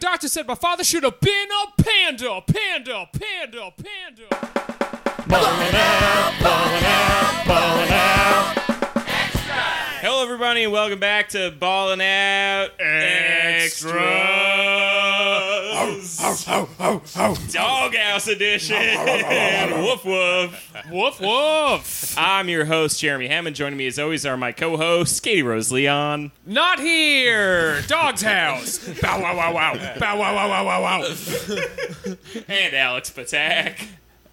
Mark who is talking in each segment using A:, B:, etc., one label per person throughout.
A: doctor said my father should have been a panda, panda, panda, panda.
B: Hello, everybody, and welcome back to Ballin' Out Extras. Doghouse Edition. woof woof.
A: Woof woof.
B: I'm your host, Jeremy Hammond. Joining me, as always, are my co-hosts, Katie Rose Leon.
A: Not here. Dog's house. Bow wow wow wow. Bow wow wow wow wow wow.
B: and Alex Patak.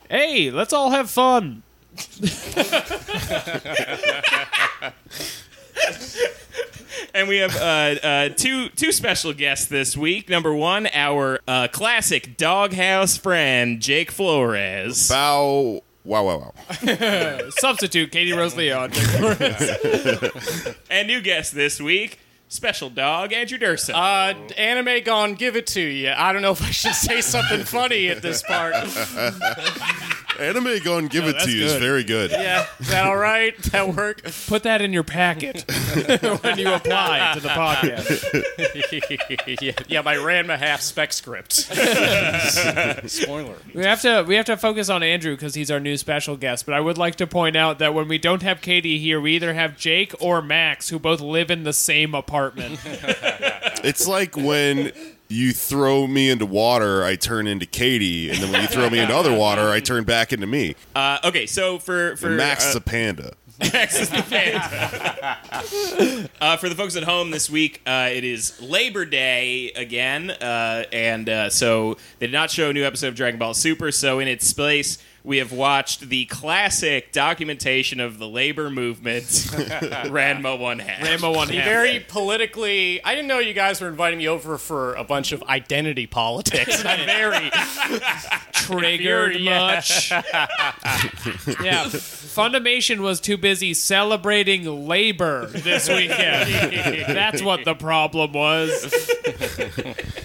A: Hey, let's all have fun.
B: And we have uh, uh, two two special guests this week. Number one, our uh, classic doghouse friend, Jake Flores.
C: Bow. Wow, wow, wow.
A: Substitute Katie Rose Leon.
B: And new guest this week, special dog, Andrew Durson.
D: Uh, anime gone, give it to you. I don't know if I should say something funny at this part.
C: Anime Go and Give It to You is very good.
D: Yeah, is that all right? That work?
A: Put that in your packet when you apply to the podcast.
D: yeah, yeah, my Ranma half spec script. Spoiler.
A: We have to we have to focus on Andrew because he's our new special guest. But I would like to point out that when we don't have Katie here, we either have Jake or Max, who both live in the same apartment.
C: It's like when you throw me into water, I turn into Katie, and then when you throw me into other water, I turn back into me.
B: Uh, okay, so for for
C: And Max
B: uh,
C: is a panda.
B: Max is the panda. uh, for the folks at home this week, uh, it is Labor Day again, uh, and uh, so they did not show a new episode of Dragon Ball Super. So in its place, we have watched the classic documentation of the labor movement, Ranma One Half.
A: Rambo one
D: Be
A: half.
D: very politically. I didn't know you guys were inviting me over for a bunch of identity politics. I'm very
A: triggered
D: Yeah.
A: much. yeah, Funimation was too busy celebrating labor this weekend. That's what the problem was.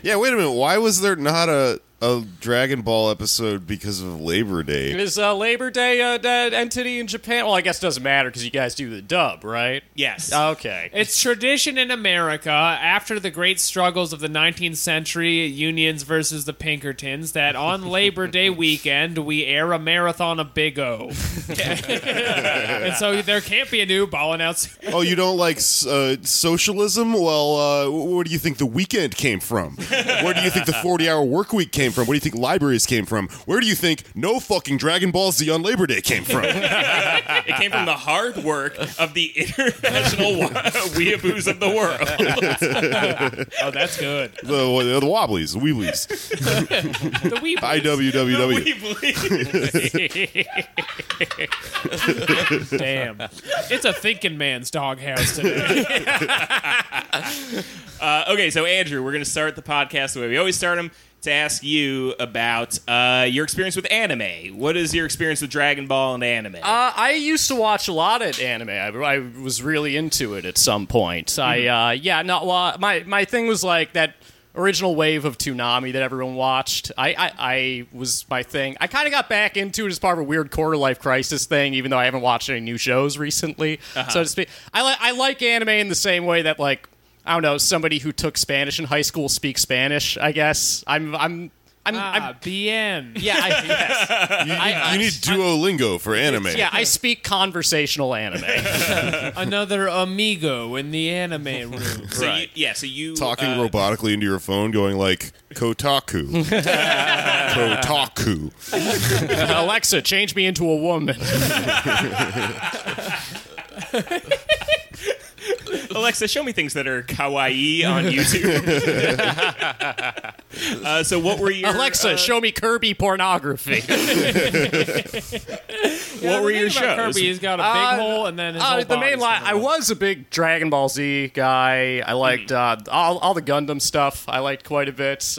C: Yeah, wait a minute. Why was there not a, a Dragon Ball episode because of Labor Day?
D: Is uh, Labor Day a dead entity in Japan? Well, I guess it doesn't matter because you guys do the dub, right?
B: Yes.
D: Okay.
A: It's tradition in America after the great struggles of the 19th century, unions versus the Pinkertons, that on Labor Day weekend we air a marathon of Big O. and so there can't be a new ball announce.
C: Oh, you don't like uh, socialism? Well, uh, where do you think the weekend came from? Where do you think the 40 hour work week came from? Where do you think libraries came from? Where do you think no fucking Dragon Ball Z on Labor Day came from?
B: it came from the hard work of the international wa- weeaboos of the world.
A: Oh, that's good.
C: the, the Wobblies, the Weeblies,
A: The wee
C: IWWW.
A: Damn. It's a thinking man's doghouse today.
B: Uh, okay, so Andrew, we're going to start the podcast the way we always start them to ask you about uh, your experience with anime. What is your experience with Dragon Ball and anime?
D: Uh, I used to watch a lot of anime. I, I was really into it at some point. I uh, yeah, no, well, my my thing was like that original wave of Toonami that everyone watched. I I, I was my thing. I kind of got back into it as part of a weird quarter life crisis thing, even though I haven't watched any new shows recently, so to speak. I like I like anime in the same way that like. I don't know. Somebody who took Spanish in high school speaks Spanish. I guess I'm. I'm. I'm.
A: Ah,
D: I'm
A: bien.
D: yeah. I, yes.
C: You,
D: I-
C: you need Duolingo for anime.
D: Yeah. I speak conversational anime.
A: Another amigo in the anime room.
B: so you, yeah, so you
C: Talking
B: uh,
C: robotically into your phone, going like Kotaku. Kotaku.
D: Alexa, change me into a woman.
B: Alexa, show me things that are kawaii on YouTube. uh, so what were your
D: Alexa,
B: uh,
D: show me Kirby pornography.
B: what were your
A: thing about
B: shows?
A: Kirby, he's got a big
D: Uh,
A: hole and then his
D: Uh,
A: whole
D: the main line. I was a big Dragon Ball Z guy. I liked uh, all, all the Gundam stuff. I liked quite a bit.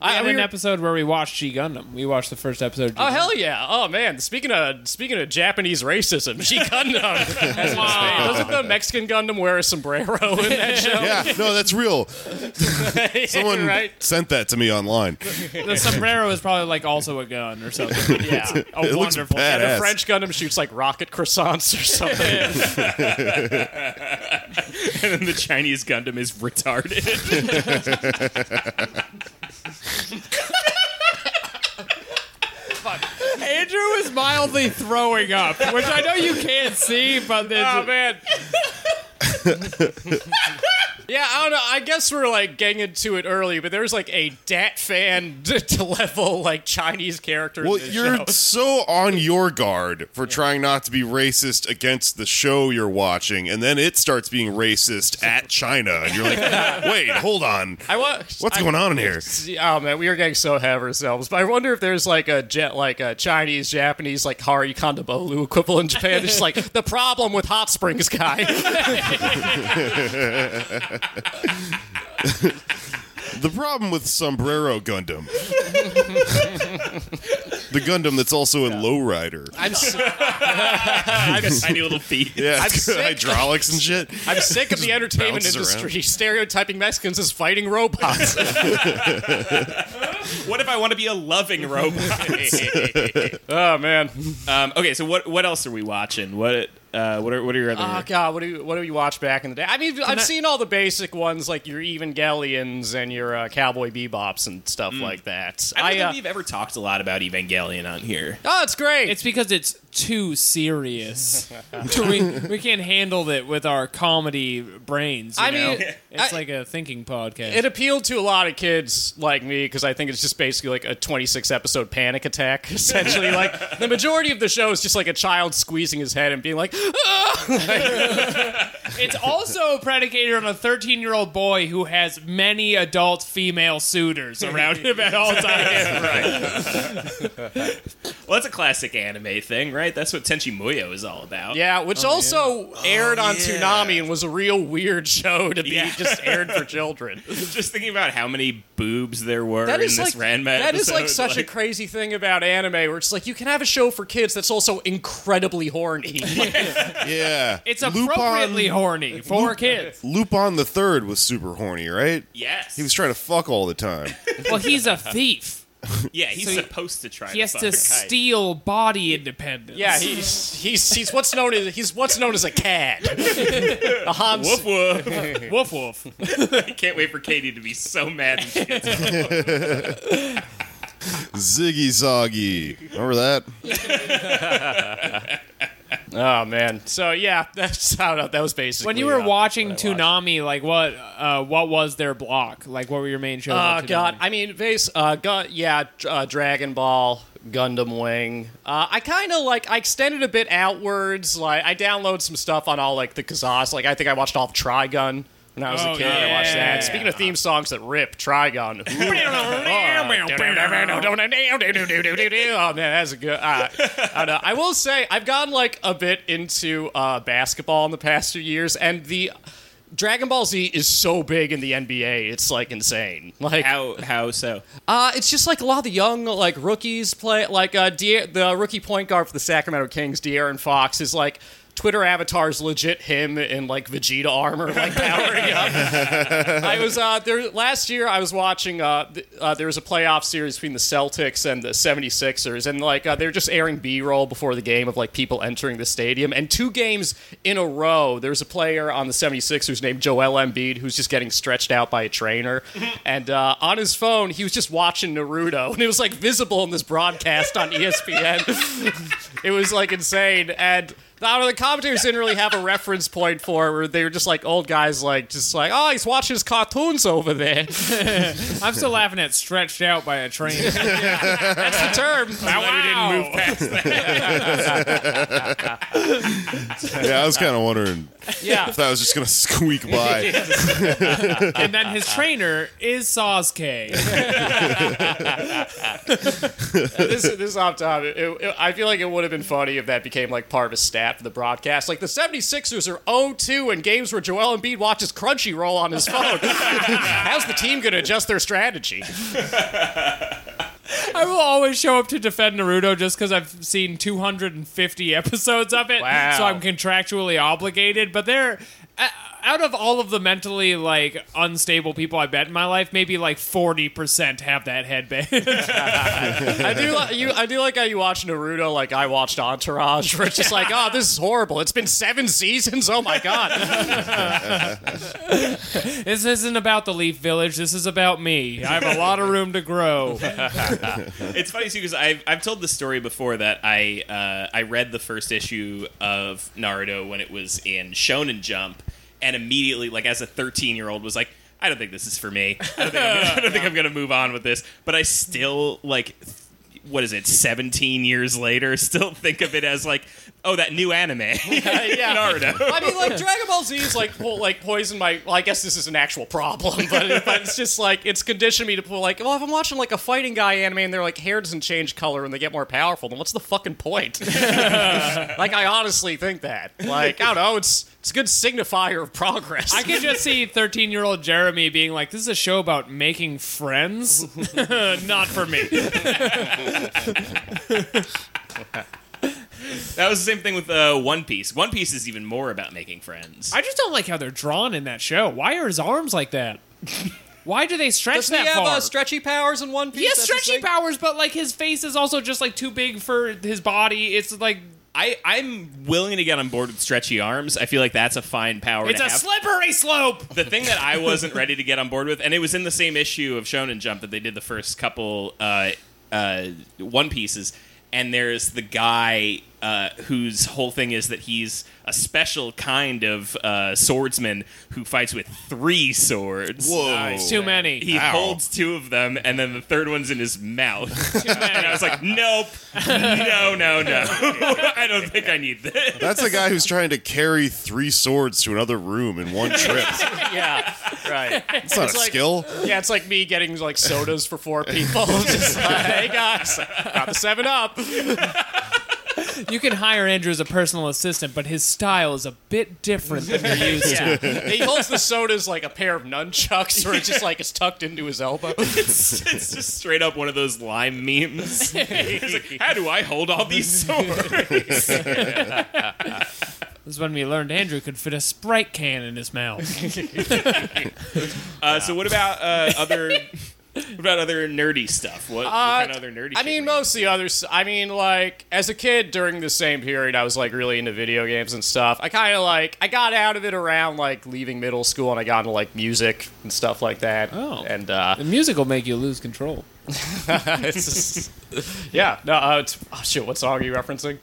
A: I
D: I,
A: had
D: we
A: an
D: were-
A: episode where we watched G Gundam. We watched the first episode. Of G
D: Oh hell yeah! Oh man, speaking of speaking of Japanese racism, G Gundam. As it was made. Doesn't the Mexican Gundam wear a sombrero in that show?
C: Yeah, no, that's real. Someone
D: right?
C: sent that to me online.
A: The sombrero is probably like also a gun or something.
D: Yeah.
A: A
C: It looks
A: wonderful.
C: bad.
D: And the French Gundam shoots like rocket croissants or something.
B: and then the Chinese Gundam is retarded.
A: Andrew is mildly throwing up, which I know you can't see, but it's,
D: Oh man. yeah, I don't know. I guess we're like getting into it early, but there's like a Dat Phan to level like Chinese character.
C: Well,
D: in this
C: you're
D: show.
C: so on your guard for trying not to be racist against the show you're watching, and then it starts being racist at China, and you're like, wait, hold on.
D: I wa-
C: What's
D: I-
C: going on in here?
D: Oh man, we are getting so ahead of ourselves. But I wonder if there's like a jet, like a Chinese, Japanese, like Hari Kondabolu equivalent in Japan. It's just like the problem with hot springs guy.
C: The problem with Sombrero Gundam, the Gundam that's also in Lowrider.
D: I'm s-
B: Tiny little feet.
C: Yeah,
D: I'm sick.
C: hydraulics and shit.
D: I'm sick of the entertainment
C: bounces
D: industry stereotyping Mexicans as fighting robots.
B: What if I want to be a loving robot?
D: oh man.
B: um, okay, so what what else are we watching? What uh, what are what are your other?
D: Oh god, what do you what do you watch back in the day? I mean, I've
A: I-
D: seen all the basic ones like your Evangelions and your uh, Cowboy Bebops and stuff like that.
B: I don't think
D: uh,
B: we've ever talked a lot about Evangelion on here.
D: oh, it's great.
A: it's because it's too serious. we, we can't handle it with our comedy brains. you
D: I
A: know?
D: mean,
A: it's
D: I-
A: like a thinking podcast.
D: it appealed to a lot of kids like me because I think it's just basically like a 26 episode panic attack. Essentially, like the majority of the show is just like a child squeezing his head and being like,
A: It's also predicated on a 13 year old boy who has many adult female suitors around him at all times.
B: Well, that's a classic anime thing, right? That's what Tenchi Muyo is all about.
D: yeah, which oh, also aired oh, on
B: yeah.
D: Toonami and was a real weird show to be
B: Yeah.
D: just aired for children.
B: Just thinking about how many boobs there were
D: That
B: in this
D: like
B: Ranma
D: that is like
B: episode,
D: such a crazy thing about anime where it's like you can have a show for kids that's also incredibly horny.
C: Yeah,
A: It's appropriately horny for kids.
C: Lupin the Third was super horny, right?
B: yes.
C: He was trying to fuck all the time.
A: Well, he's a thief.
B: yeah, he's
A: so he-
B: supposed to try.
A: He has
B: fuck
A: to
B: a
A: steal body independence.
D: yeah, he's he's he's what's known as he's what's known as a cad. a Hans.
B: Woof woof.
A: Woof woof.
B: I can't wait for Katie to be so mad. When she gets
C: Ziggy Zoggy. Remember that?
D: Oh man. So yeah, that's how that was basically.
A: When you were
D: uh,
A: watching
D: what
A: Toonami, like what uh, what was their block? Like what were your main shows?
D: Oh
A: on
D: god, I mean, base, uh, gu- yeah, uh, Dragon Ball, Gundam Wing. Uh, I kind of like I extended a bit outwards. Like I downloaded some stuff on all like the Kazaas. Like I think I watched all of Trigun when I was
A: Oh,
D: a kid. I watched that. Speaking of theme songs that rip, Trigun. oh man, that's a good. Uh, I, don't know. I will say I've gotten like a bit into uh, basketball in the past few years, and the. Dragon Ball Z is so big in the NBA, it's like insane. Like
B: how how so?
D: uh, it's just like a lot of the young like rookies play like uh, De- the rookie point guard for the Sacramento Kings, De'Aaron Fox, is like Twitter avatar's legit him in like Vegeta armor, like powering up. I was uh, there last year. I was watching. Uh, th- uh, there was a playoff series between the Celtics and the 76ers, and like uh, they're just airing B-roll before the game of like people entering the stadium. And two games in a row, there's a player on the 76ers named Joel Embiid who's just getting stretched out by a trainer, and uh, on his phone he was just watching Naruto, and it was like visible in this broadcast on ESPN. it was like insane, and. I don't know, the commentators didn't really have a reference point for it, where they were just like old guys, like just like, oh, he's watching his cartoons over there.
A: I'm still laughing at stretched out by a train.
D: That's the term.
A: wow.
B: Move past that.
C: Yeah, I was kind of wondering
D: Yeah.
C: if that was just gonna squeak by.
A: and then his trainer is Sasuke.
D: this, this is off top. It, it- I feel like it would have been funny if that became like part of a stat for the broadcast. Like the 76ers are 0-2 in games where Joel Embiid watches Crunchyroll on his phone. How's the team going to adjust their strategy?
A: I will always show up to defend Naruto just because I've seen 250 episodes of it,
D: Wow.
A: so I'm contractually obligated. But there, a- uh, out of all of the mentally like unstable people I bet in my life, maybe like forty percent have that headband.
D: I do like you. I do like how you watch Naruto, like I watched Entourage, where it's just like, oh, this is horrible. It's been seven seasons. Oh my god.
A: this isn't about the Leaf Village. This is about me. I have a lot of room to grow.
B: It's funny too because I've I've told the story before that I uh, I read the first issue of Naruto when it was in Shonen Jump, and immediately, like as a 13 year old, was like, I don't think this is for me. I don't think I'm gonna, I don't think I'm gonna move on with this. But I still like. What is it? 17 years later, still think of it as like, oh, that new anime,
D: yeah.
B: Naruto.
D: I mean, like Dragon Ball Z is like po- like poison my. Well, I guess this is an actual problem, but, but it's just like it's conditioned me to pull like, well, if I'm watching like a fighting guy anime and their like hair doesn't change color and they get more powerful, then what's the fucking point? like, I honestly think that. Like, I don't know. It's it's a good signifier of progress.
A: I can just see 13 year old Jeremy being like, this is a show about making friends. Not for me.
B: That was the same thing with uh, One Piece. One Piece is even more about making friends.
A: I just don't like how they're drawn in that show. Why are his arms like that? Why do they stretch
D: Doesn't
A: that
D: he have
A: far?
D: uh, stretchy powers in One Piece?
A: he has
D: That's his
A: stretchy
D: thing?
A: powers, but like his face is also just like too big for his body. It's like
B: I, I'm willing to get on board with stretchy arms. I feel like that's a fine power
A: it's
B: to
A: a
B: have.
A: slippery slope.
B: the thing that I wasn't ready to get on board with, and it was in the same issue of Shonen Jump that they did the first couple uh, uh, One Pieces, and there's the guy uh, whose whole thing is that he's a special kind of uh, swordsman who fights with three swords.
C: Whoa.
A: It's too many.
B: He
C: Ow.
B: holds two of them, and then the third one's in his mouth. and I was like, nope, no, no, no. I don't think I need this.
C: That's a guy who's trying to carry three swords to another room in one trip.
D: Yeah, right.
C: It's not a
D: like-
C: skill.
D: Yeah, it's like me getting like sodas for four people. Just like, hey guys, got the Seven Up.
A: You can hire Andrew as a personal assistant, but his style is a bit different than you're used to.
D: Yeah, he holds the sodas like a pair of nunchucks, where it's just like it's tucked into his elbow.
B: It's, it's just straight up one of those lime memes. It's like, How do I hold all these swords?
A: This is when we learned Andrew could fit a Sprite can in his mouth.
B: Uh, so what about uh, other? What about other nerdy stuff? What, what kind of other nerdy?
D: I mean,
B: were you
D: most of the others. I mean, like as a kid during the same period, I was like really into video games and stuff. I kind of like I got out of it around like leaving middle school, and I got into like music and stuff like that.
A: Oh.
D: and uh,
A: The music will make you lose control.
D: it's just, yeah. No, uh, it's, oh shit. What song are you referencing?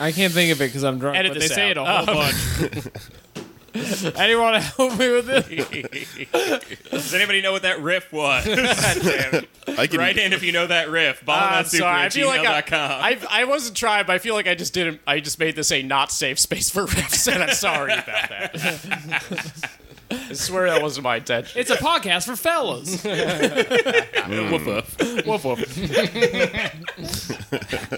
A: I can't think of it because I'm drunk,
D: Edit
A: but
D: this
A: they say it a whole bunch. Anyone want to help me with this?
B: Does anybody know what that riff was?
C: I can.
B: Write in if you know that riff.
D: I'm
B: ah,
D: sorry. I feel like I, I, I wasn't trying, but I feel like I just didn't. I just made this a not safe space for riffs, and I'm sorry about that. I swear that wasn't my intention.
A: It's a podcast for fellas.
B: Woof woof.
A: woof woof.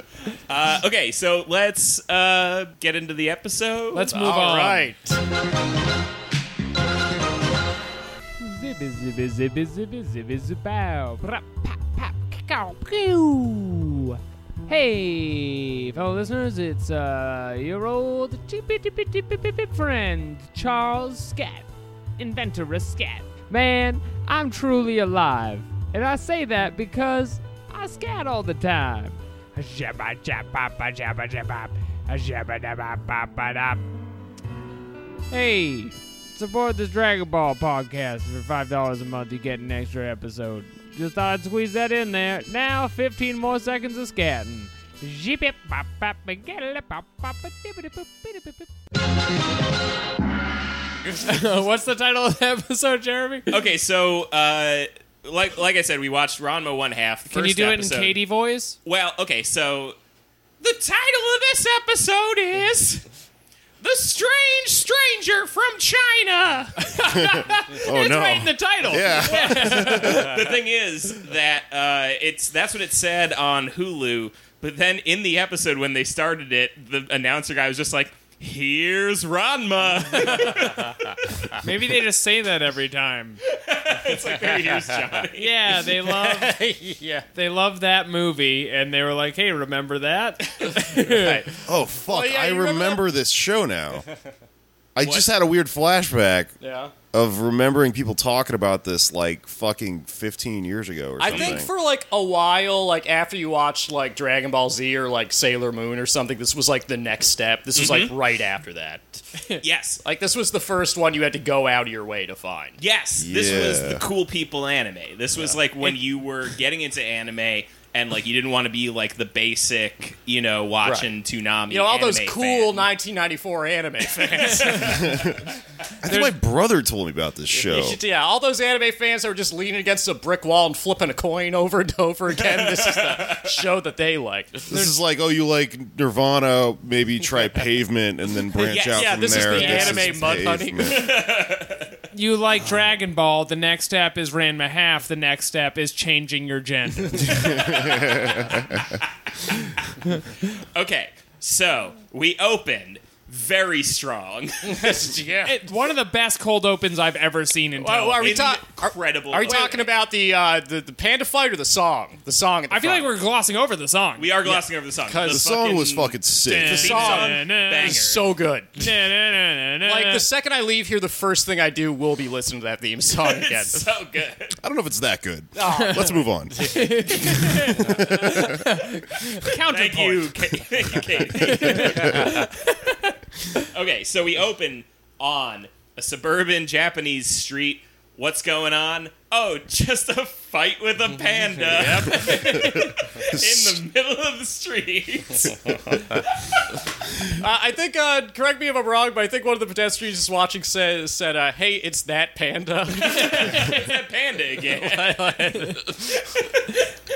B: Uh, okay, so let's uh, get into the episode.
A: Let's move
D: All
A: on.
D: right.
A: Zibby, zibby, zibby, zibby, zibby, zibow. Brap, pap, pap, cow, pew. Hey, fellow listeners, it's uh, your old friend, Charles Scat, inventor of Scat. Man, I'm truly alive, and I say that because I scat all the time. Hey, support this Dragon Ball podcast for five dollars a month. You get an extra episode. Just thought I'd squeeze that in there. Now, 15 more seconds of scatting. It, bop, bop, ba, get it, bop, bop, ba, dibbity, boop, bitty, boop, boop. What's the title of the episode, Jeremy?
B: Okay, so uh, like like I said, we watched Ranma one half.
A: Can you do
B: episode.
A: it in Katie voice?
B: Well, okay, so the title of this episode is The Strange Stranger from China.
C: Oh
A: it's
C: no.
A: right in the title.
C: yeah.
B: the thing is that uh, it's that's what it said on Hulu, but then in the episode when they started it, the announcer guy was just like, "Here's Ranma."
A: Maybe they just say that every time.
B: it's like, "Here's Johnny."
A: Yeah, they love
D: yeah.
A: they love that movie, and they were like, "Hey, remember that?"
C: Oh fuck!
D: yeah,
C: I
D: remember
C: remember this show now. I just had a weird flashback
D: Yeah.
C: Of remembering people talking about this like fucking 15 years ago or
D: I
C: something.
D: think for like a while, like after you watched like Dragon Ball Z or like Sailor Moon or something, this was like the next step. This was like mm-hmm. right after that.
B: yes.
D: Like this was the first one you had to go out of your way to find.
B: Yes, this was
C: Yeah.
B: the cool people anime. This was like when you were getting into anime and like you didn't want to be like the basic, you know, watching Toonami.
D: You know, all those cool
B: fan.
D: 1994 anime fans.
C: I think my brother told me about this show.
D: yeah, all those anime fans that were just leaning against a brick wall and flipping a coin over and over again. This is the show that they like.
C: This is like, oh, you like Nirvana? Maybe try Pavement and then branch
B: Yeah,
C: out
D: yeah,
C: from
D: this is
C: there.
D: the anime Mudhoney.
C: Pavement.
A: You like Dragon Ball, the next step is Ranma half, the next step is changing your gender.
B: Okay, so we opened very strong.
D: yeah.
A: It- one of the best cold opens I've ever seen in
D: Well,
A: television.
D: are we ta-
B: Incredible.
D: Are we
B: Wait,
D: talking about the, uh, the the panda fight or the song? The song. At the
A: I feel like we're glossing over the song.
B: We are glossing over the song.
D: 'Cause
C: The song was fucking sick.
A: The
D: song
B: banger.
D: so good.
A: like
D: Like the second I leave here, the first thing I do will be listening to that theme song again.
B: So good.
C: I don't know if it's that good. Let's move on.
B: Thank you, Kate. okay, so we open on a suburban Japanese street. What's going on? Oh, just a fight with a panda in the middle of the street.
D: Uh, I think, uh, correct me if I'm wrong, but I think one of the pedestrians just watching said, said uh, "Hey, it's that panda."
B: it's that panda again.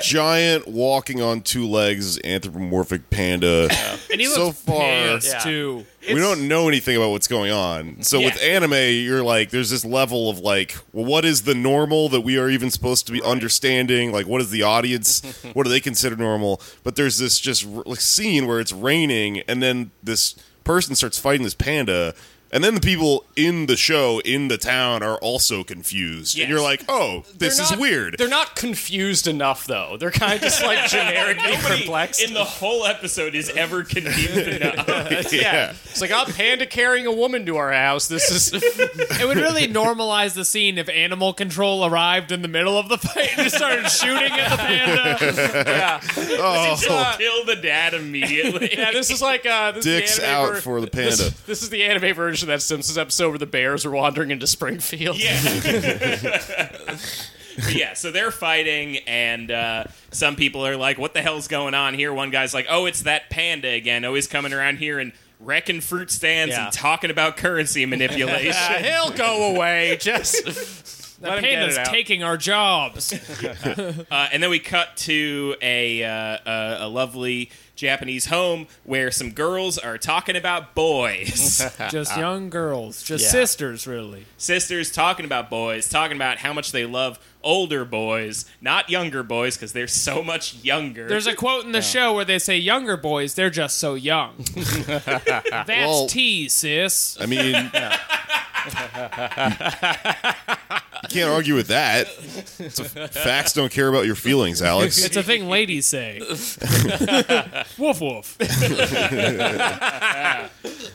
C: Giant walking on two legs anthropomorphic panda.
A: and he
C: so
A: looks
C: far-
A: pissed
D: Yeah.
A: too.
C: we don't know anything about what's going on. So with
B: Yeah.
C: anime, you're like, there's this level of like, well, what is the normal that we are even supposed to be understanding? Like, what is the audience? what do they consider normal? But there's this just like, scene where it's raining, and then this person starts fighting this panda. And then the people in the show in the town are also confused,
B: Yes.
C: and you're like, "Oh, this
D: They're
C: is
D: not-
C: weird."
D: They're not confused enough, though. They're kind of just like generically
B: Nobody
D: perplexed.
B: in the whole episode is ever confused enough.
D: yeah. It's like, oh, panda carrying a woman to our house. This is.
A: It would really normalize the scene if animal control arrived in the middle of the fight and just started shooting at the panda.
D: yeah.
C: oh,
D: Uh,
B: Kill the dad immediately.
D: Yeah, this is like uh, this
C: Dicks
D: is the anime
C: out
D: ver-
C: for the
D: This,
C: panda.
D: this is the anime version of that Simpsons episode where the bears are wandering into Springfield.
B: Yeah. Yeah, so they're fighting, and uh, some people are like, "What the hell's going on here?" One guy's like, "Oh, it's that panda again, always coming around here and wrecking fruit stands
D: Yeah.
B: and talking about currency manipulation."
D: Uh, he'll go away. Just
A: The
D: let him get
A: panda's taking our jobs.
B: Uh, and then we cut to a, uh, a a lovely Japanese home where some girls are talking about boys.
A: Just young girls, just
D: Yeah.
A: sisters, really.
B: Sisters talking about boys, talking about how much they love older boys, not younger boys, because they're so much younger.
A: There's a quote in the show where they say, "Younger boys, they're just so young." That's
C: Well-
A: tea, sis.
C: I mean, you can't argue with that. It's a- facts don't care about your feelings, Alex.
A: It's a thing ladies say. woof woof.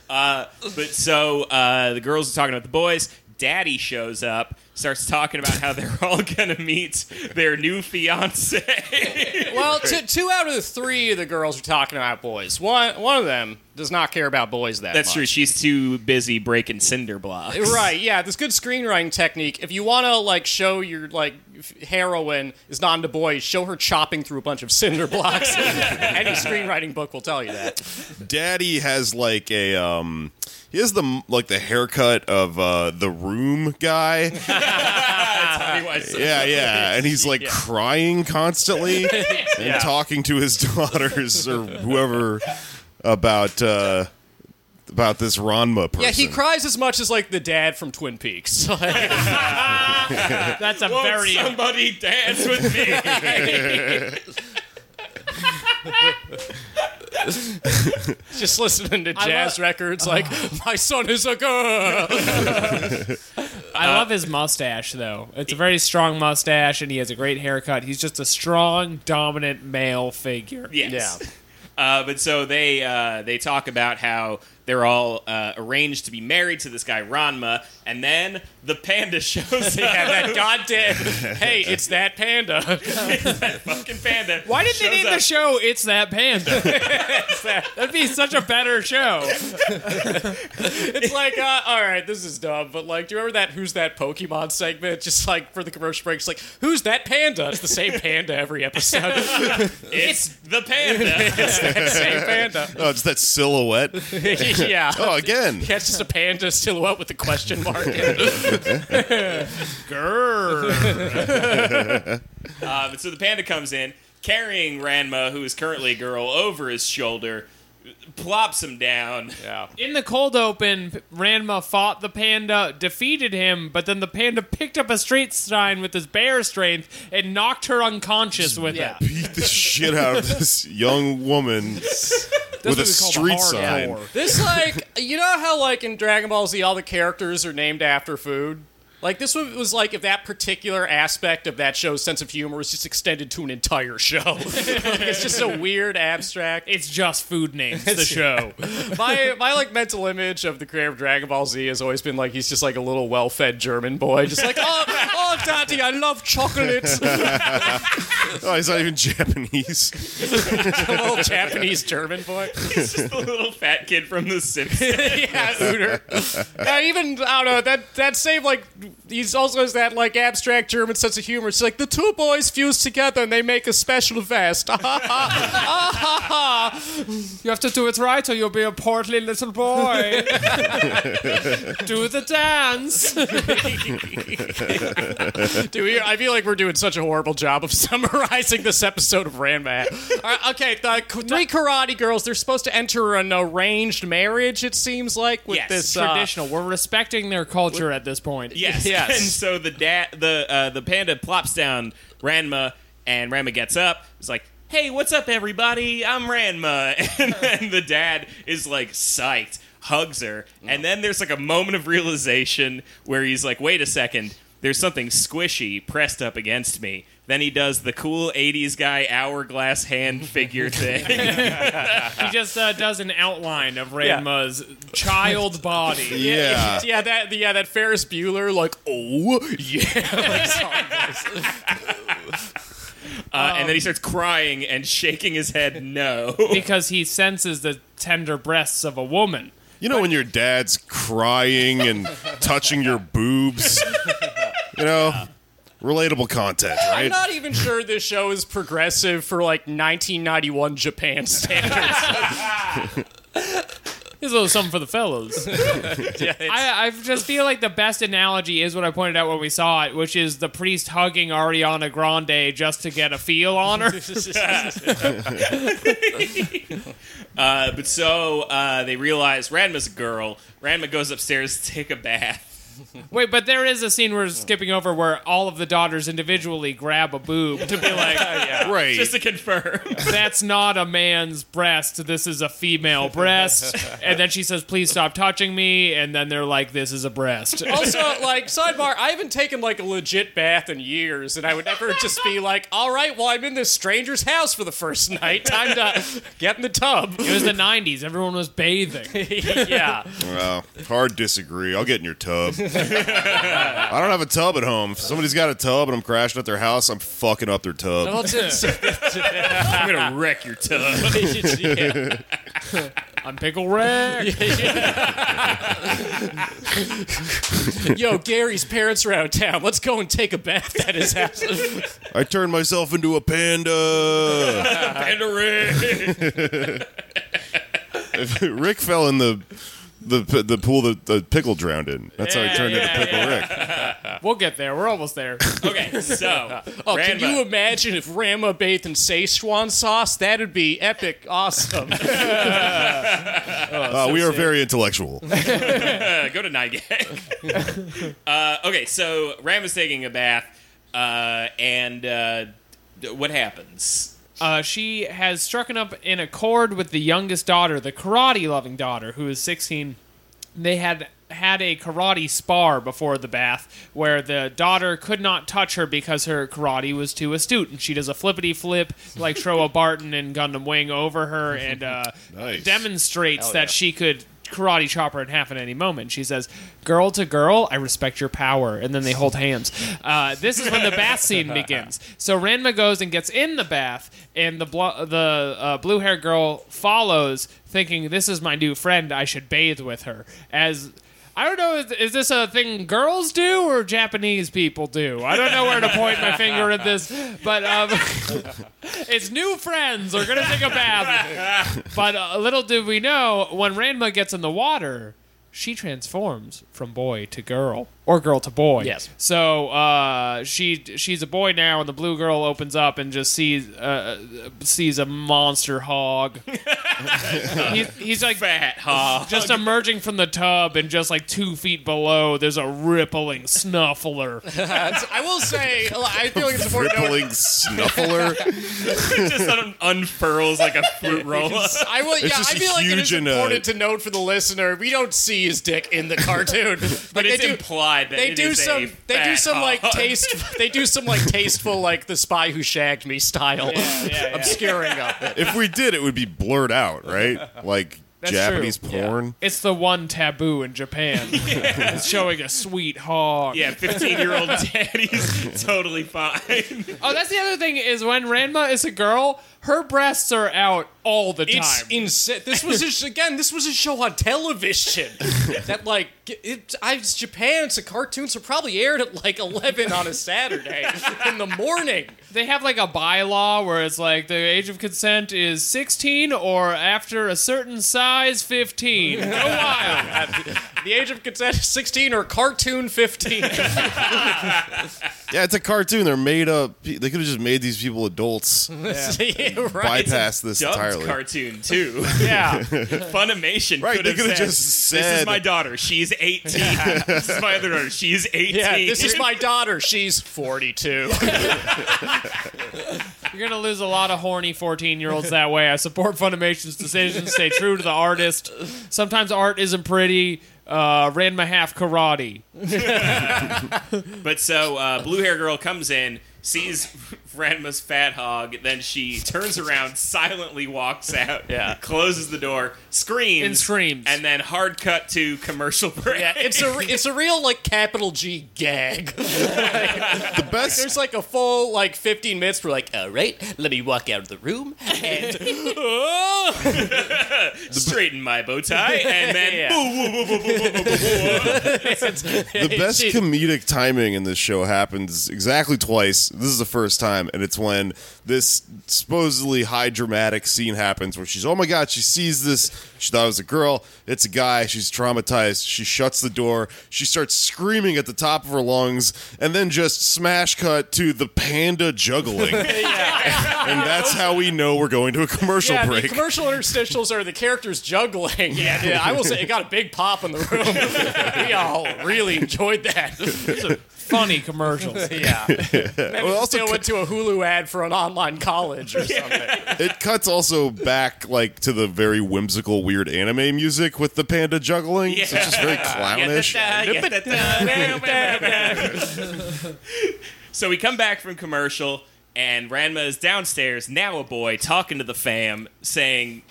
B: But so uh, the girls are talking about the boys. Daddy shows up, starts talking about how they're all gonna meet their new fiance.
D: Well, two, two out of the three of the girls are talking about boys. One one of them does not care about boys that much.
B: That's
D: much.
B: true. She's too busy breaking cinder blocks.
D: Right, yeah, this good screenwriting technique. If you want to like show your like f- heroine is not into boys, show her chopping through a bunch of cinder blocks. Any screenwriting book will tell you that.
C: Daddy has like a um, he has the like the haircut of uh the room guy.
B: Tell me why so-
C: Yeah, yeah, and he's like crying constantly and talking to his daughters or whoever about uh about this Ranma person.
D: Yeah, he cries as much as like the dad from Twin Peaks. Like,
A: That's a
B: Won't
A: very
B: somebody dance with me?
D: Just listening to jazz
A: lo-
D: records, like my son is a girl.
A: I love his mustache, though. It's a very strong mustache, and he has a great haircut. He's just a strong, dominant male figure.
B: yes.
D: Yeah.
B: Uh, but so they uh, they talk about how they're all uh, arranged to be married to this guy Ranma, and then the panda shows up.
D: yeah, that goddamn. Hey, it's that panda.
B: that fucking panda.
A: Why did they
B: shows
A: name the
B: up.
A: show It's That Panda? That'd be such a better show.
D: It's like, uh, all right, this is dumb, but like, do you remember that "Who's That Pokemon" segment? Just like for the commercial breaks, like, "Who's that panda?" It's the same panda every episode.
B: It's the panda.
D: it's that same panda.
C: Oh, it's that silhouette.
D: yeah.
C: Oh, again.
D: Yeah, it's just a panda silhouette with a question mark. in it.
A: Grrr.
B: Um, so the panda comes in carrying Ranma, who is currently a girl, over his shoulder, plops him down.
D: yeah.
A: In the cold open, Ranma fought the panda, defeated him, but then the panda picked up a street sign with his bear strength and knocked her unconscious with
D: yeah.
A: it.
C: Beat the shit out of this young woman with a
A: what we call the
C: street sign.
A: core.
D: This like you know how like in Dragon Ball Z all the characters are named after food. Like this one was like if that particular aspect of that show's sense of humor was just extended to an entire show. Like, it's just a weird abstract.
A: It's just food names, the show.
D: my my like mental image of the creator of Dragon Ball Z has always been like he's just like a little well-fed German boy, just like oh oh daddy, I love chocolate.
C: Oh, he's not even Japanese.
D: a little Japanese German boy.
B: He's just a little fat kid from The Simpsons.
D: yeah, Uter. Uh, even I don't know that that same like he's also has that like abstract German sense of humor. It's like the two boys fuse together and they make a special vest.
A: You have to do it right or you'll be a portly little boy. do the dance.
D: Do we, I feel like we're doing such a horrible job of summarizing this episode of Ranma. All right, okay, the three karate girls. They're supposed to enter an arranged marriage. It seems like with
B: Yes,
D: this uh,
A: Traditional. We're respecting their culture at this point.
B: Yes.
D: Yes.
B: And so the dad, the uh, the panda plops down Ranma, and Ranma gets up. It's like, "Hey, what's up, everybody? I'm Ranma." And then the dad is like psyched, hugs her, and then there's like a moment of realization where he's like, "Wait a second, there's something squishy pressed up against me." Then he does the cool '80s guy hourglass hand figure thing.
A: He just uh, does an outline of Ranma's child body.
C: Yeah.
D: yeah, that yeah, that Ferris Bueller like, oh yeah, like, song voice.
B: Uh, and then he starts crying and shaking his head no.
A: Because he senses the tender breasts of a woman.
C: You know when your dad's crying and touching your boobs? You know? Relatable content,
D: I'm not even sure this show is progressive for like 1991 Japan standards.
A: Here's a little something for the fellows.
D: yeah,
A: I, I just feel like the best analogy is what I pointed out when we saw it, which is the priest hugging Ariana Grande just to get a feel on her.
B: Uh, but so uh, they realize Ranma's a girl. Ranma goes upstairs to take a bath.
A: Wait, but there is a scene we're skipping over where all of the daughters individually grab a boob to be like,
C: Right.
B: Just to confirm.
A: that's not a man's breast. This is a female breast. And then she says, please stop touching me. And then they're like, this is a breast.
D: also, like, sidebar, I haven't taken like a legit bath in years, and I would never just be like, all right, well, I'm in this stranger's house for the first night. Time to get in the tub.
A: It was the 90s. Everyone was bathing.
D: yeah.
C: Well, hard disagree. I'll get in your tub. I don't have a tub at home. If somebody's got a tub and I'm crashing at their house, I'm fucking up their tub.
D: Well,
B: I'm gonna wreck your tub.
D: yeah.
A: I'm Pickle Rick.
D: Yo, Gary's parents are out of town. Let's go and take a bath at his house.
C: I turned myself into a panda.
B: Panda a ring.
C: Rick fell in the the the pool that the pickle drowned in. That's how he turned
A: yeah,
C: into Pickle
A: yeah.
C: Rick.
A: We'll get there. We're almost there.
B: Okay, so
D: Oh, can you imagine if Ranma bathed in Szechuan sauce? That'd be epic awesome.
C: Uh, we are very intellectual.
B: uh, go to 9GAG. uh, okay, so Ranma's taking a bath, uh, and uh, what happens?
A: Uh, she has struck up in accord with the youngest daughter, the karate loving daughter, who is 16. They had had a karate spar before the bath where the daughter could not touch her because her karate was too astute. And she does a flippity flip like Trowa Barton and Gundam Wing over her and uh,
C: Nice.
A: demonstrates
D: Hell yeah.
A: that she could karate chop her in half at any moment. She says, "Girl to girl, I respect your power," and then they hold hands. Uh, this is when the bath scene begins. So Ranma goes and gets in the bath, and the the uh, blue hair girl follows, thinking, "This is my new friend. I should bathe with her." As I don't know, is, is this a thing girls do or Japanese people do? I don't know where to point my finger at this, but um, it's new friends are gonna take a bath. But uh, little did we know, when Ranma gets in the water, she transforms from boy to girl or girl to boy.
D: Yes.
A: So uh, she she's a boy now, and the blue girl opens up and just sees uh, sees a monster hog. he's, he's like
B: Fat hog.
A: just emerging from the tub, and just like two feet below, there's a rippling snuffler.
D: I will say, I feel like it's important to note.
C: Rippling snuffler.
B: just un- unfurls like a fruit roll.
D: I will, yeah,
C: just
D: I feel like it is
C: huge and, uh,
D: important to note for the listener. We don't see his dick in the cartoon,
B: but
D: they
B: it's
D: do,
B: implied that
D: they
B: it
D: do
B: is a
D: some. They do
B: fat
D: some like
B: hog.
D: taste. They do some like tasteful, like the spy who shagged me style
A: yeah, yeah.
D: obscuring of it.
C: if we did, it would be blurred out, right? Like
A: That's
C: Japanese
A: true.
C: porn.
A: It's the one taboo in Japan. It's showing a sweet hog.
B: Yeah, 15 year old daddy's totally fine.
A: Oh, that's the other thing is when Ranma is a girl, her breasts are out all the time.
D: It's insane. This was a, sh- again. This was a show on television that like it. I, it's Japan. It's a cartoon, so probably aired at like eleven on a Saturday in the morning.
A: they have like a bylaw where it's like the age of consent is 16 or after a certain size 15. Go wild.
D: The age of consent is sixteen or cartoon fifteen.
C: Yeah, it's a cartoon. They're made up. They could have just made these people adults.
D: Yeah, right.
C: Bypass this
B: Dubbed
C: entirely.
B: cartoon, too.
D: Yeah.
B: Funimation
C: Right,
B: could
C: they
B: have
C: could've
B: said, This is my daughter. She's 18. this is my other daughter. She's 18.
D: Yeah, this is my daughter. She's 42.
A: You're going to lose a lot of horny 14 year olds that way. I support Funimation's decision. Stay true to the artist. Sometimes art isn't pretty. Uh, Ranma half karate.
B: But so uh, blue hair girl comes in, sees Ranma's fat hog, then she turns around, silently walks out,
D: Yeah.
B: closes the door, screams,
A: And screams.
B: and then hard cut to commercial break.
D: Yeah, it's a it's a real like capital G gag.
C: The best.
D: There's like a full like 15 minutes for like, all right, let me walk out of the room and
B: straighten my bow tie, and then
D: Yeah.
C: the best comedic timing in this show happens exactly twice. This is the first time, and it's when this supposedly high dramatic scene happens where she's, oh my god, she sees this. She thought it was a girl. It's a guy. She's traumatized. She shuts the door. She starts screaming at the top of her lungs, and then just smash cut to the panda juggling. and that's how we know we're going to a commercial
D: yeah,
C: break.
D: the commercial interstitials are the characters juggling. Yeah, yeah, I will say it got a big pop in the room. we all really enjoyed that.
A: Funny commercials.
D: yeah. Maybe
C: Well,
D: also
C: also
D: went to a Hulu ad for an online college or something.
C: it cuts also back like to the very whimsical, weird anime music with the panda juggling. So it's just very clownish.
B: so we come back from commercial, and Ranma is downstairs, now a boy, talking to the fam, saying,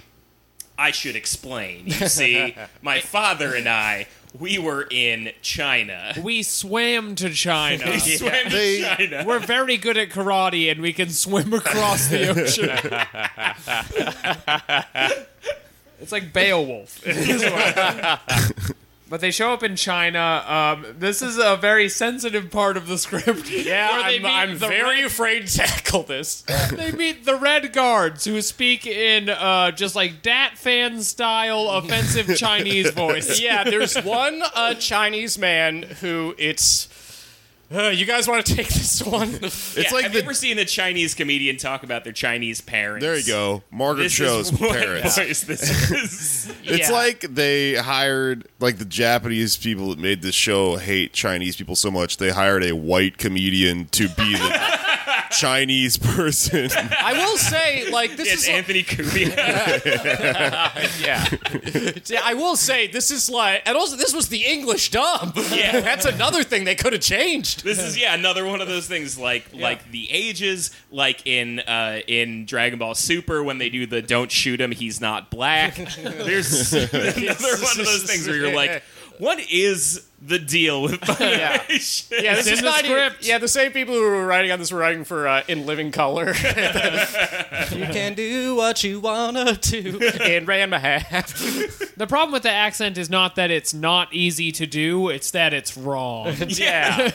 B: I should explain. You see, my father and I, we were in China.
A: We swam to China.
B: We swam to
C: They-
B: China.
A: We're very good at karate and we can swim across the ocean. it's like Beowulf. but they show up in China. Um, this is a very sensitive part of the script.
D: Yeah, I'm, I'm very
A: Red,
D: afraid to tackle this.
A: they meet the Red Guards who speak in uh, just like Dat Phan style offensive Chinese voice.
D: yeah, there's one uh, Chinese man who it's. Uh, you guys want to take this one?
C: It's
B: Yeah,
C: like
B: have
C: the
B: you ever seen a Chinese comedian talk about their Chinese parents?
C: there you go, Margaret
B: This
C: Cho's parents.
B: voice this is.
C: It's
D: Yeah.
C: like they hired like the Japanese people that made this show hate Chinese people so much they hired a white comedian to be the Chinese person.
D: I will say, like this
B: It's
D: is
B: Anthony Cumia.
D: yeah. yeah. I will say this is like, and also this was the English dub.
B: Yeah.
D: that's another thing they could have changed.
B: This is yeah another one of those things like like the ages like in uh, in Dragon Ball Super when they do the don't shoot him he's not black. There's another one of those things where you're like, what is the deal with Funimation?
D: Yeah, this
A: in
D: is
A: the
D: not
A: script.
D: yeah, the same people who were writing on this were writing for uh, In Living Color. you can do what you wanna do. And Ranma half.
A: The problem with the accent is not that it's not easy to do; it's that it's wrong.
D: yeah.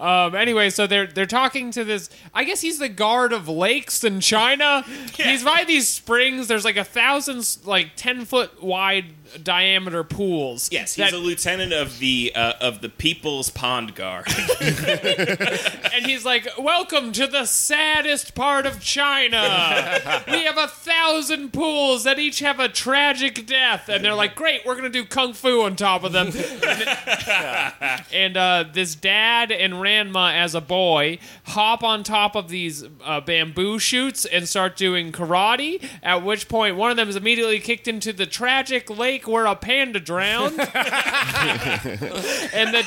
A: Um, anyway, so they're they're talking to this. I guess he's the guard of lakes in China. He's by these springs. There's like a thousand, like ten foot wide diameter pools.
B: Yes, he's
A: that-
B: a lieutenant of the uh, of the People's Pond Guard.
A: and he's like, "Welcome to the saddest part of China. we have a thousand pools that each have a tragic death." And they're like, "Great, we're gonna do kung fu on top of them." and uh, this dad and Ranma, as a boy, hop on top of these uh, bamboo shoots and start doing karate. At which point, one of them is immediately kicked into the tragic lake where a panda drowned. and the.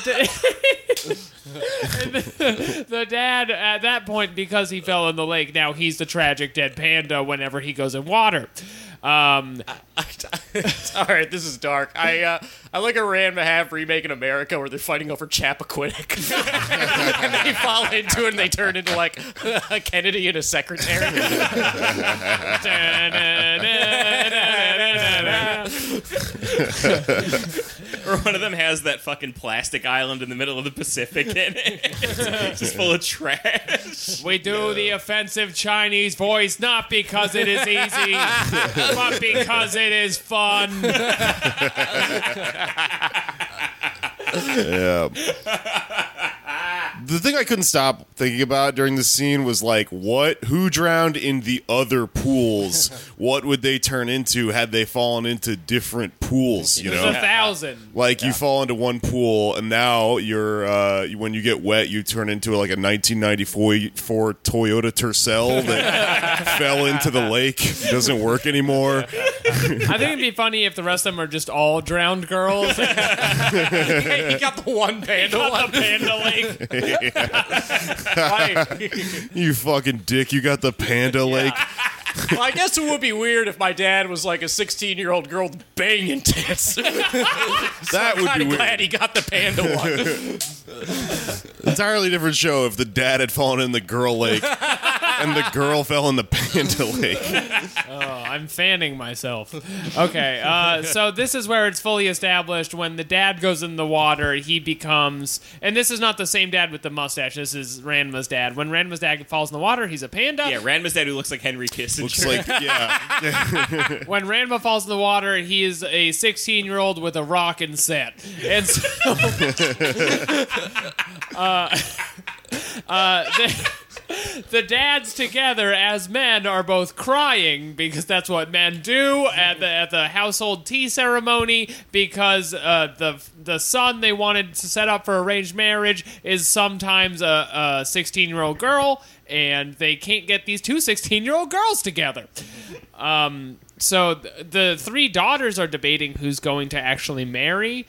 A: and the, the dad at that point because he fell in the lake now he's the tragic dead panda whenever he goes in water um,
D: All right, this is dark. I uh, I like a Ranma half remake in America where they're fighting over Chappaquiddick, and they fall into it and they turn into like a Kennedy and a secretary.
B: or one of them has that fucking plastic island in the middle of the Pacific in it, just full of trash.
A: we do the offensive chinese voice not because it is easy but because it is fun
C: Yeah. The thing I couldn't stop thinking about during the scene was like, what? Who drowned in the other pools? what would they turn into had they fallen into different pools? You
A: there's
C: know,
A: a thousand
C: like you fall into one pool, and now you're uh, when you get wet, you turn into like a 1994 Toyota Tercel that fell into the lake, doesn't work anymore.
A: i think it'd be funny if the rest of them are just all drowned girls
D: he got the one panda one.
A: the panda lake
C: You fucking dick! You got the Panda Lake.
D: well, I guess it would be weird if my dad was like a 16 year old girl with banging tits.
C: That would
D: I'm
C: be weird.
D: glad he got the panda one.
C: entirely different show if the dad had fallen in the girl lake and the girl fell in the panda lake.
A: Oh, I'm fanning myself. Okay, uh, so this is where it's fully established. When the dad goes in the water, he becomes, and this is not the same dad with the mustache. This is Ranma's dad. When Ranma's dad falls in the water, he's a panda.
B: Yeah, Ranma's dad who looks like Henry Kissinger.
C: Looks like yeah.
A: When Ranma falls in the water, he is a 16 year old with a rockin' set. And so, uh, uh, the, the dads together as men are both crying because that's what men do at the at the household tea ceremony because uh, the the son they wanted to set up for arranged marriage is sometimes a 16 year old girl and they can't get these two 16 year old girls together. Um, so th- the three daughters are debating who's going to actually marry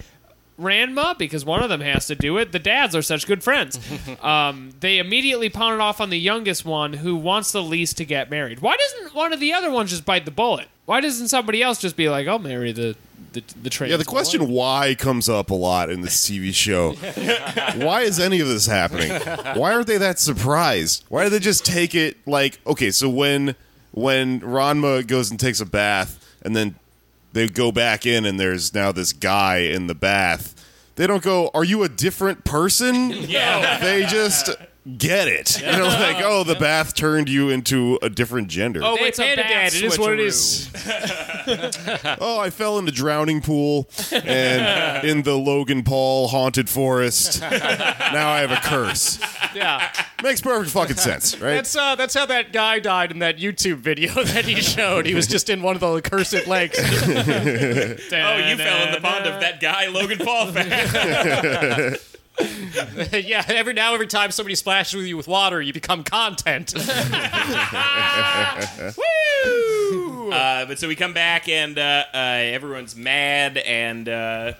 A: Ranma because one of them has to do it. The dads are such good friends. um, they immediately pawn it off on the youngest one who wants the least to get married. Why doesn't one of the other ones just bite the bullet? Why doesn't somebody else just be like, "I'll marry the the, the trans
C: Yeah, the question why comes up a lot in this TV show. why is any of this happening? Why aren't they that surprised? Why do they just take it like okay, so when when Ranma goes and takes a bath and then they go back in and there's now this guy in the bath. They don't go, "Are you a different person?"
B: Yeah.
C: They just get it. You know, like, "Oh, the bath turned you into a different gender."
A: Oh,
D: Hey,
A: it's a
D: panda
A: bath
D: dad, it is what it
A: switcheroo.
C: Oh, I fell in the drowning pool and in the Logan Paul haunted forest. now I have a curse.
D: Yeah.
C: Makes perfect fucking sense, right?
D: That's uh, that's how that guy died in that YouTube video that he showed. He was just in one of the cursed lakes.
B: oh, you fell in the pond of that guy Logan Paul fan.
D: yeah, every now every time somebody splashes with you with water, you become content.
B: Uh, but so we come back and uh, uh, everyone's mad and uh,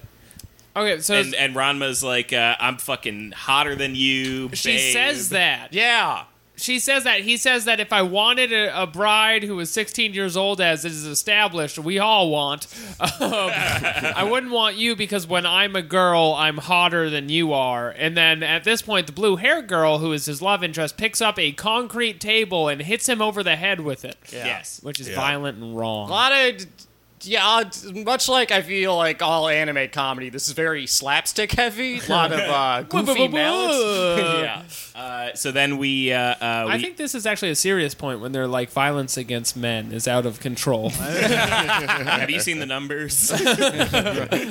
A: Okay, so
B: and and Ranma's like, uh, "I'm fucking hotter than you."
A: she
B: babe."
A: says that.
D: yeah.
A: She says that. He says that if I wanted a, a bride who was 16 years old, as is established, we all want, um, I wouldn't want you because when I'm a girl, I'm hotter than you are. And then at this point, the blue hair girl, who is his love interest, picks up a concrete table and hits him over the head with it,
B: Yes.
A: which is
C: Yeah.
A: violent and wrong.
D: A lot of yeah, uh, much like I feel like all anime comedy, this is very slapstick heavy. A lot of uh, goofy melons. yeah.
B: Uh, so then we, uh, uh, we
A: I think this is actually a serious point when they're like violence against men is out of control.
B: Have you seen the numbers? uh,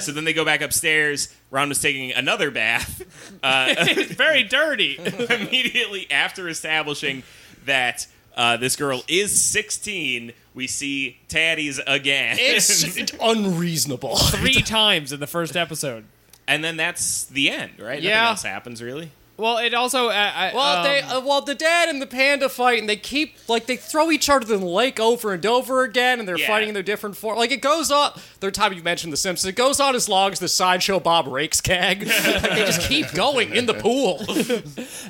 B: so then they go back upstairs. Ron was taking another bath uh,
A: it's very dirty.
B: immediately after establishing that uh, this girl is 16. We see Taddy's again.
D: It's unreasonable.
A: Three times in the first episode.
B: and then that's the end, right? Nothing
D: Yeah.
B: else happens really.
A: Well, it also. Uh, I,
D: Well,
A: um,
D: they uh, well the dad and the panda fight, and they keep like they throw each other in the lake over and over again, and they're
B: Yeah.
D: fighting in their different form. Like it goes on. Third time you mentioned the Simpsons, it goes on as long as the sideshow Bob Rakes gag. like, they just keep going in the pool.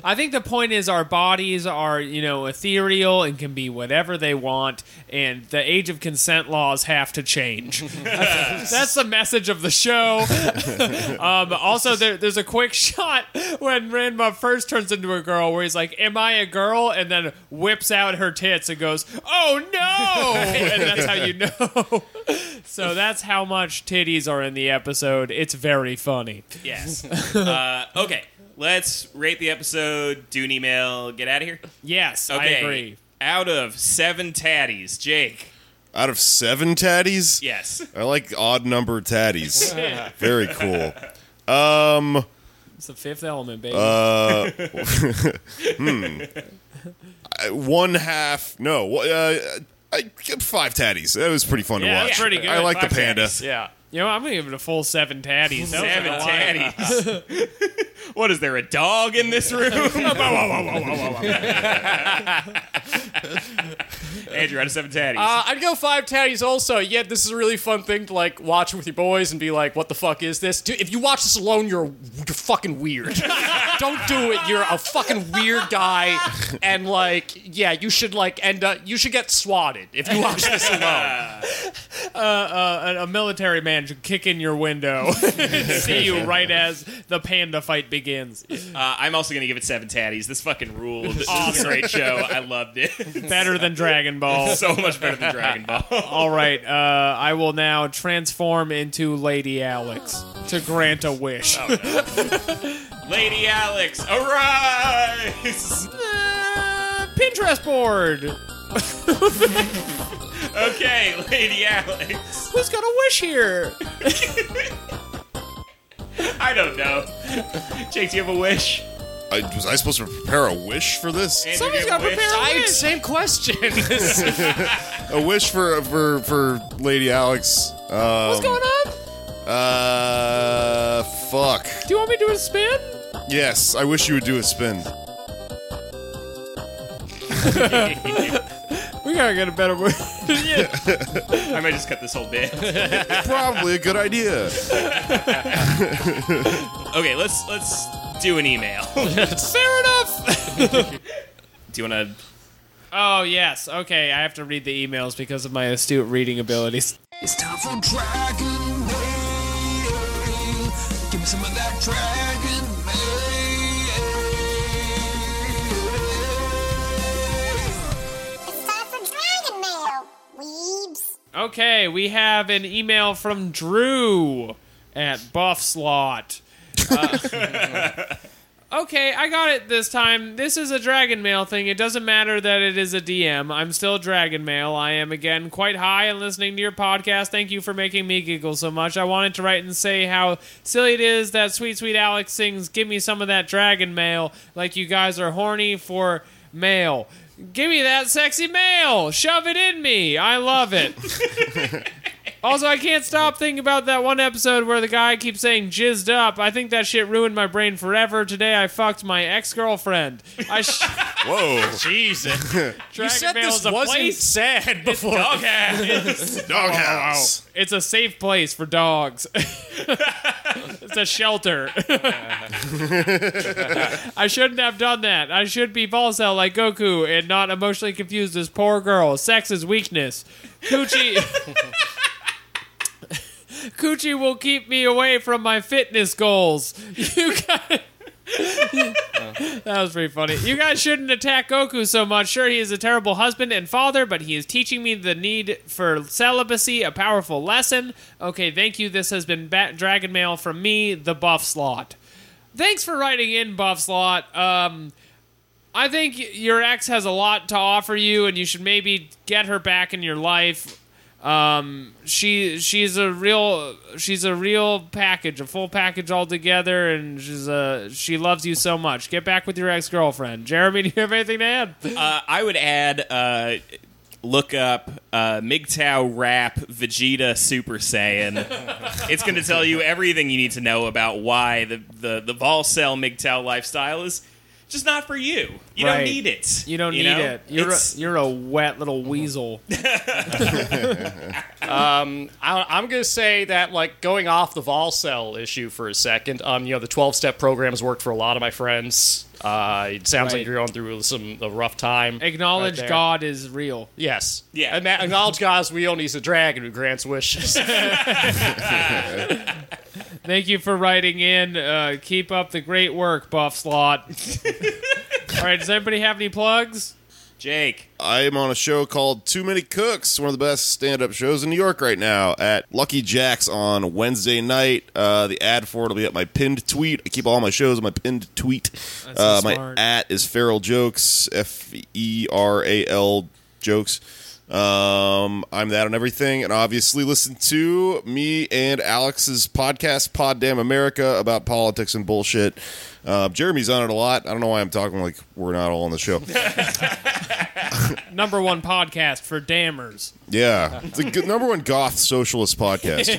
A: I think the point is our bodies are, you know, ethereal and can be whatever they want, and the age of consent laws have to change. That's the message of the show. um, also, there, there's a quick shot when Ranma first turns into a girl where he's like, Am I a girl? And then whips out her tits and goes, Oh no! and that's how you know. so that's how much titties are in the episode. It's very funny.
B: Yes. uh, okay. Let's rate the episode. Do an email. Get out of here.
A: Yes,
B: Okay.
A: I agree.
B: Out of seven Taddies, Jake.
C: Out of seven taddies,
B: Yes.
C: I like odd number taddies. Very cool. Um,
A: It's the fifth element, baby.
C: uh, one half. No, uh, I five taddies. That was pretty fun
A: Yeah,
C: to watch.
A: that's pretty good.
C: I like the
B: Five
C: panda.
B: taddies.
D: yeah.
A: you know, I'm gonna give it a full seven tatties. That was
B: Seven
A: a lot.
B: Taddies. what is there, a dog in this room? Andrew, out of seven tatties.
D: Uh, I'd go five tatties also. Yeah, this is a really fun thing to like watch with your boys and be like, "What the fuck is this?" Dude, if you watch this alone, you're you're fucking weird. Don't do it. You're a fucking weird guy, and like, yeah, you should like end up. You should get swatted if you watch this alone.
A: Uh, a, a military man should kick in your window and see you right as the panda fight begins.
B: Uh, I'm also going to give it seven tatties. This fucking ruled. This is a great show. I loved it.
A: Better than Dragon Ball.
B: So much better than Dragon Ball.
A: All right, uh, I will now transform into Lady Alex to grant a wish.
B: Lady Alex, arise!
A: Uh, Pinterest board.
B: Okay, Lady Alex.
A: Who's got a wish here?
B: I don't know. Jake, do you have a wish?
C: I, was I supposed to prepare a wish for this?
B: Andrew,
A: Somebody's
B: do
A: got to prepare a
D: I,
A: wish.
D: same question.
C: A wish for for for Lady Alex. Um,
A: What's going on?
C: Uh, fuck.
A: Do you want me to do a spin?
C: Yes, I wish you would do a spin.
A: We gotta get a better wish.
B: I might just cut this whole bit.
C: Probably a good idea.
B: Okay, let's let's do an email.
A: Fair enough.
B: do you want to?
A: Oh yes. Okay, I have to read the emails because of my astute reading abilities.
E: It's time for Dragon Mail. Give me some of that Dragon Mail.
F: It's time for Dragon Mail, weebs.
A: Okay, we have an email from Drew at Buff Slot. Okay, I got it this time. This is a Dragon Mail thing. It doesn't matter that it is a DM. I'm still Dragon Mail. I am again quite high and listening to your podcast. Thank you for making me giggle so much. I wanted to write and say how silly it is that sweet sweet Alex sings "Give me some of that Dragon Mail" like you guys are horny for mail. Give me that sexy mail. Shove it in me. I love it. Also, I can't stop thinking about that one episode where the guy keeps saying jizzed up. I think that shit ruined my brain forever. Today I fucked my ex girlfriend. I sh-
C: Whoa.
D: Jesus. you said this
A: a
D: wasn't
A: place.
D: sad before.
C: Doghouse. Doghouse.
A: It's a safe place for dogs. it's a shelter. I shouldn't have done that. I should be Volcel like Goku and not emotionally confused as poor girl. Sex is weakness. Coochie. Coochie will keep me away from my fitness goals. You guys. that was pretty funny. You guys shouldn't attack Goku so much. Sure, he is a terrible husband and father, but he is teaching me the need for celibacy, a powerful lesson. Okay, thank you. This has been Bat- Dragon Mail from me, the Buff Slot. Thanks for writing in, Buff Slot. Um, I think your ex has a lot to offer you, and you should maybe get her back in your life. Um, she she's a real she's a real package, a full package altogether, and she's a she loves you so much. Get back with your ex girlfriend, Jeremy. Do you have anything to add?
B: Uh, I would add, uh, look up uh, MGTOW rap Vegeta Super Saiyan. it's going to tell you everything you need to know about why the the the Volcel MGTOW lifestyle is just not for you. You
A: Right.
B: don't need it.
A: You don't need
B: know?
A: it. You're a, you're a wet little weasel.
D: I, I'm going to say that, like, going off the Volcel issue for a second, um, you know, the 12 step program has worked for a lot of my friends. Uh, it sounds
A: Right.
D: like you're going through some a rough time.
A: Acknowledge
D: right.
A: God is real.
D: Yes.
B: Yeah.
D: And that, acknowledge God's real, and he's a dragon who grants wishes.
A: Thank you for writing in. Uh, keep up the great work, Buff Slot. All right, does anybody have any plugs?
B: Jake.
C: I am on a show called Too Many Cooks, one of the best stand-up shows in New York right now at Lucky Jack's on Wednesday night. Uh, the ad for it will be at my pinned tweet. I keep all my shows on my pinned tweet.
A: That's so
C: Uh, my
A: smart.
C: at is Feral Jokes, F E R A L Jokes. Um, I'm that on everything, and obviously listen to me and Alex's podcast, Pod Damn America, about politics and bullshit. Uh, Jeremy's on it a lot. I don't know why I'm talking like we're not all on the show.
A: Number one podcast for dammers.
C: Yeah, it's a number one goth socialist podcast.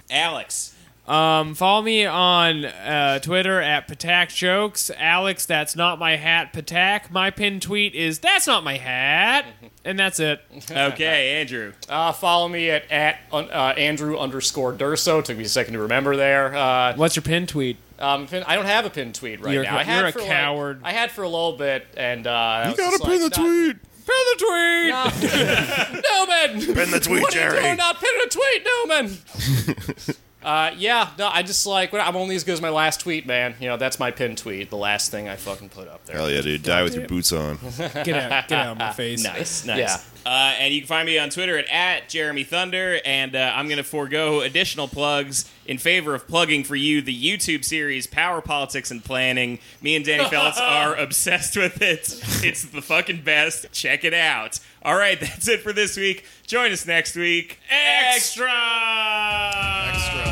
B: Alex.
A: Um, follow me on uh, Twitter at Ptak Jokes. Alex, that's not my hat, Ptak. My pinned tweet is that's not my hat, and that's it.
B: Okay, Andrew.
D: uh, follow me at, at uh, Andrew underscore Durso. Took me a second to remember there. Uh,
A: What's your pinned tweet?
D: um, pin, I don't have a pinned tweet right
A: You're a-
D: now. I had
A: you're a
D: for, like-
A: coward.
D: I had for a little bit, and uh,
C: you gotta
D: just
C: pin the
D: like,
C: tweet.
A: Pin the tweet.
D: No, no man.
C: Pin the tweet,
D: what Are
C: Jerry.
D: you doing? Not pin a tweet, no man. uh, yeah, no, I just like I'm only as good as my last tweet, man. You know, that's my pinned tweet, the last thing I fucking put up there.
C: Hell yeah, dude! Die with your boots on.
A: Get out, get out of my face.
B: Nice, nice.
D: Yeah.
B: Uh, and you can find me on Twitter at, at Jeremy Thunder, and uh, I'm going to forego additional plugs in favor of plugging for you the YouTube series Power Politics and Planning. Me and Danny Feltz are obsessed with it. It's the fucking best. Check it out. All right, that's it for this week. Join us next week. Extra! Extra.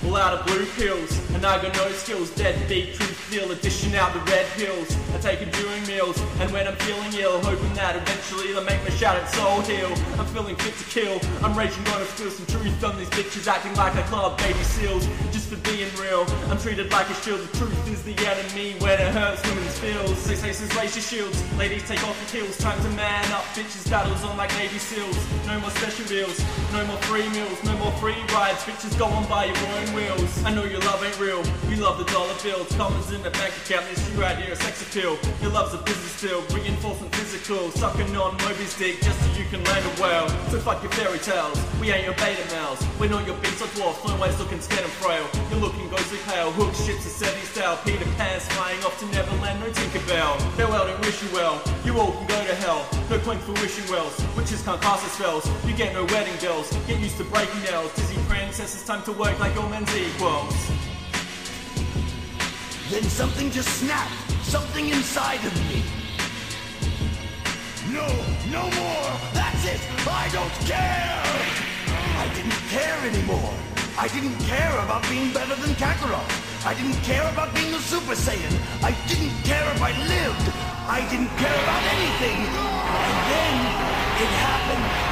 G: Pull out of blue pills, and I got no skills. Dead beat, truth feel, addition out the red pills. I take it during meals, and when I'm feeling ill, hoping that eventually they'll make my shattered soul heal. I'm feeling fit to kill, I'm raging, gonna spill some truth on these bitches, acting like I club baby seals, just for being real. I'm treated like a shield, the truth is the enemy when it hurts women's feels. Say since raise your shields, ladies take off your heels, time to man up, bitches battles on like Navy SEALs. No more special deals, no more free meals, no more free rides, bitches go on by your own wheels. I know your love ain't real, we love the dollar bills, commas in the bank account, this you idea of sex appeal. Your love's a business deal, reinforcing physical, sucking on Moby's dick just so you can land a whale. So fuck your fairy tales, we ain't your beta males, we're not your beasts or dwarfs, no ways looking scared and frail. You're looking ghostly pale, hook shits a steady style, Peter Pan's flying off to Neverland, no Tinkerbell. Farewell, don't wish you well, you all can go to hell. No point for wishing wells, witches can't cast their spells, you get no wedding bells, get used to breaking nails. Dizzy princess, it's time to work like all men's equals.
E: Then something just snapped. Something inside of me. No, no more! That's it! I don't care! I didn't care anymore. I didn't care about being better than Kakarot. I didn't care about being a Super Saiyan. I didn't care if I lived. I didn't care about anything. And then it happened.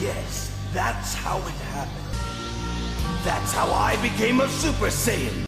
E: Yes that's how it happened. That's how I became a Super Saiyan.